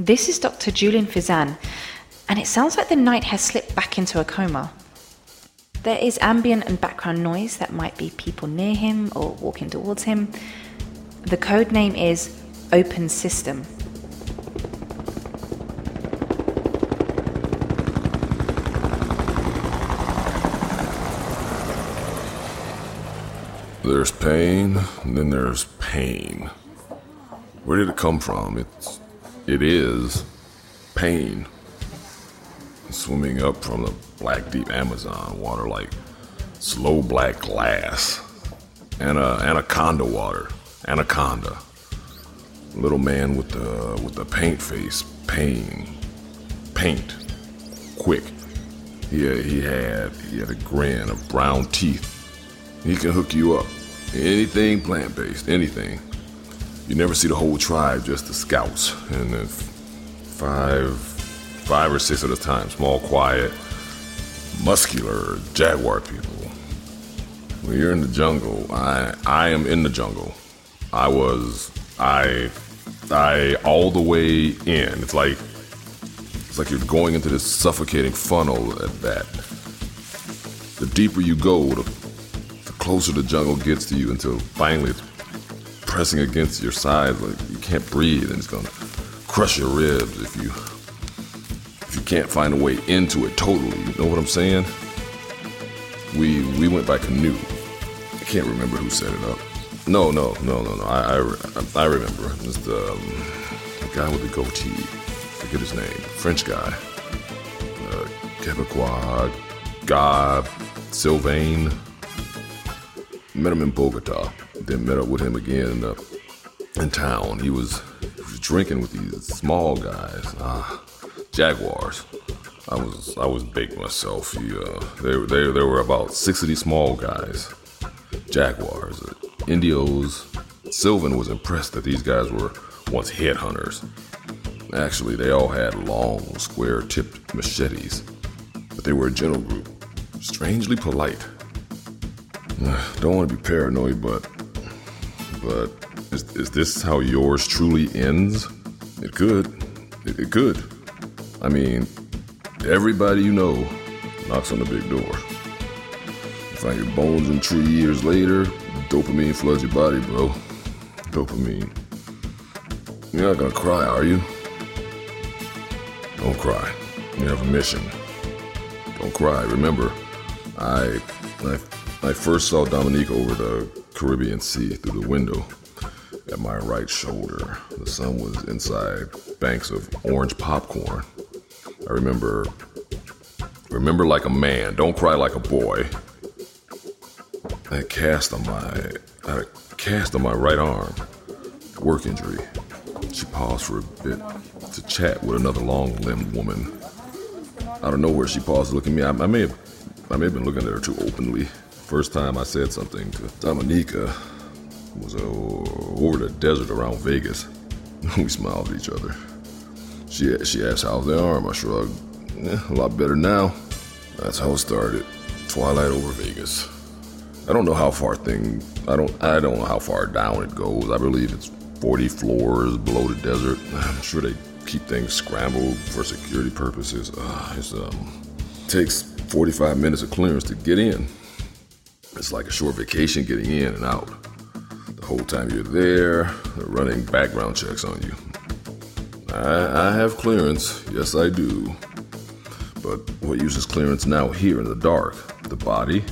This is Dr. Julian Fizan, and it sounds like the knight has slipped back into a coma. There is ambient and background noise that might be people near him or walking towards him. The code name is Open System. There's pain, and then there's pain. Where did it come from? It's it is pain. Swimming up from the black deep Amazon water like slow black glass. And uh, anaconda water. Anaconda. Little man with the with the paint face. Pain. Paint. Quick. He, he had he had a grin of brown teeth he can hook you up. Anything plant based, anything. You never see the whole tribe, just the scouts. And five, five or six at a time. Small, quiet, muscular, jaguar people. When you're in the jungle, I, I am in the jungle. I was, I, I all the way in. It's like, it's like you're going into this suffocating funnel at that. The deeper you go, the closer the jungle gets to you until finally it's pressing against your sides like you can't breathe and it's gonna crush your ribs if you if you can't find a way into it totally. You know what I'm saying? We we went by canoe. I can't remember who set it up. No, no, no, no, no. I I, I remember. It's the, um, the guy with the goatee. Forget his name. French guy. Uh, Quebecois. Gab. Sylvain. Met him in Bogota. Then met up with him again in, the, in town. He was, he was drinking with these small guys. Ah, Jaguars. I was I was baked myself. He, uh, there, there, there were about six of these small guys. Jaguars, uh, Indios. Sylvain was impressed that these guys were once headhunters. Actually, they all had long, square tipped machetes, but they were a gentle group, strangely polite. Don't want to be paranoid, but but is, is this how yours truly ends? It could. It, it could. I mean, everybody you know knocks on the big door. You find your bones in three years later, dopamine floods your body, bro. Dopamine. You're not gonna cry, are you? Don't cry. You have a mission. Don't cry. Remember, I, I I first saw Dominique over the Caribbean Sea through the window at my right shoulder. The sun was inside banks of orange popcorn. I remember remember like a man, don't cry like a boy. I cast on my I cast on my right arm. Work injury. She paused for a bit to chat with another long-limbed woman. Out of nowhere, she paused to look at me. I, I may have I may have been looking at her too openly. First time I said something to Dominika was over the desert around Vegas. we smiled at each other. She she asked how's the arm. I shrugged. Eh, a lot better now. That's how it started. Twilight over Vegas. I don't know how far thing. I don't. I don't know how far down it goes. I believe it's 40 floors below the desert. I'm sure they keep things scrambled for security purposes. Uh, it um, takes 45 minutes of clearance to get in. It's like a short vacation getting in and out. The whole time you're there, they're running background checks on you. I, I have clearance, yes, I do. But what uses clearance now here in the dark? The body?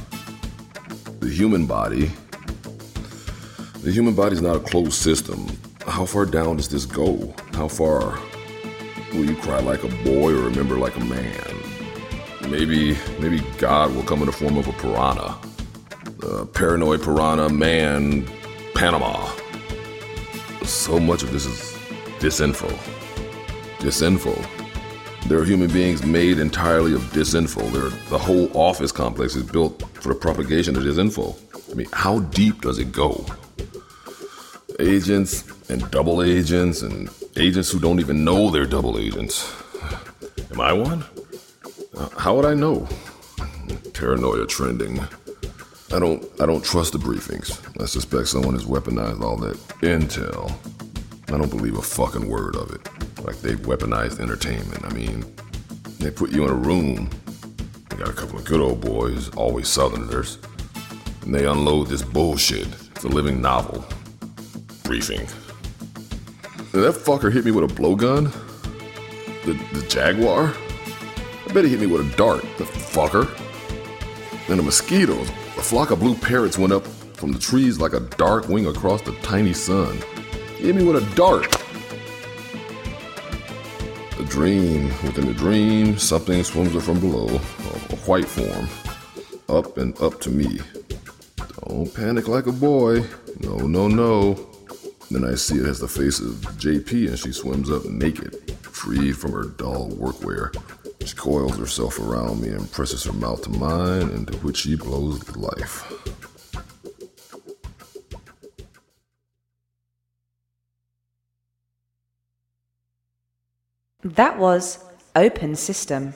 The human body? The human body is not a closed system. How far down does this go? How far will you cry like a boy or remember like a man? Maybe, maybe God will come in the form of a piranha uh, paranoid piranha man, Panama. So much of this is disinfo. Disinfo. There are human beings made entirely of disinfo. There, the whole office complex is built for the propagation of disinfo. I mean, how deep does it go? Agents and double agents and agents who don't even know they're double agents. Am I one? Uh, how would I know? Paranoia trending. I don't I don't trust the briefings. I suspect someone has weaponized all that intel. I don't believe a fucking word of it. like they've weaponized entertainment. I mean, they put you in a room. They got a couple of good old boys, always Southerners, and they unload this bullshit. It's a living novel. Briefing. And that fucker hit me with a blowgun? The, the Jaguar? I bet he hit me with a dart, the fucker. And the mosquitoes, a flock of blue parrots went up from the trees like a dark wing across the tiny sun. He hit me with a dart. A dream. Within a dream, something swims up from below, a, white form, up and up to me. Don't panic like a boy. No, no, no. Then I see it has the face of JP and she swims up naked, freed from her dull workwear. She coils herself around me and presses her mouth to mine, into which she blows life. That was Open System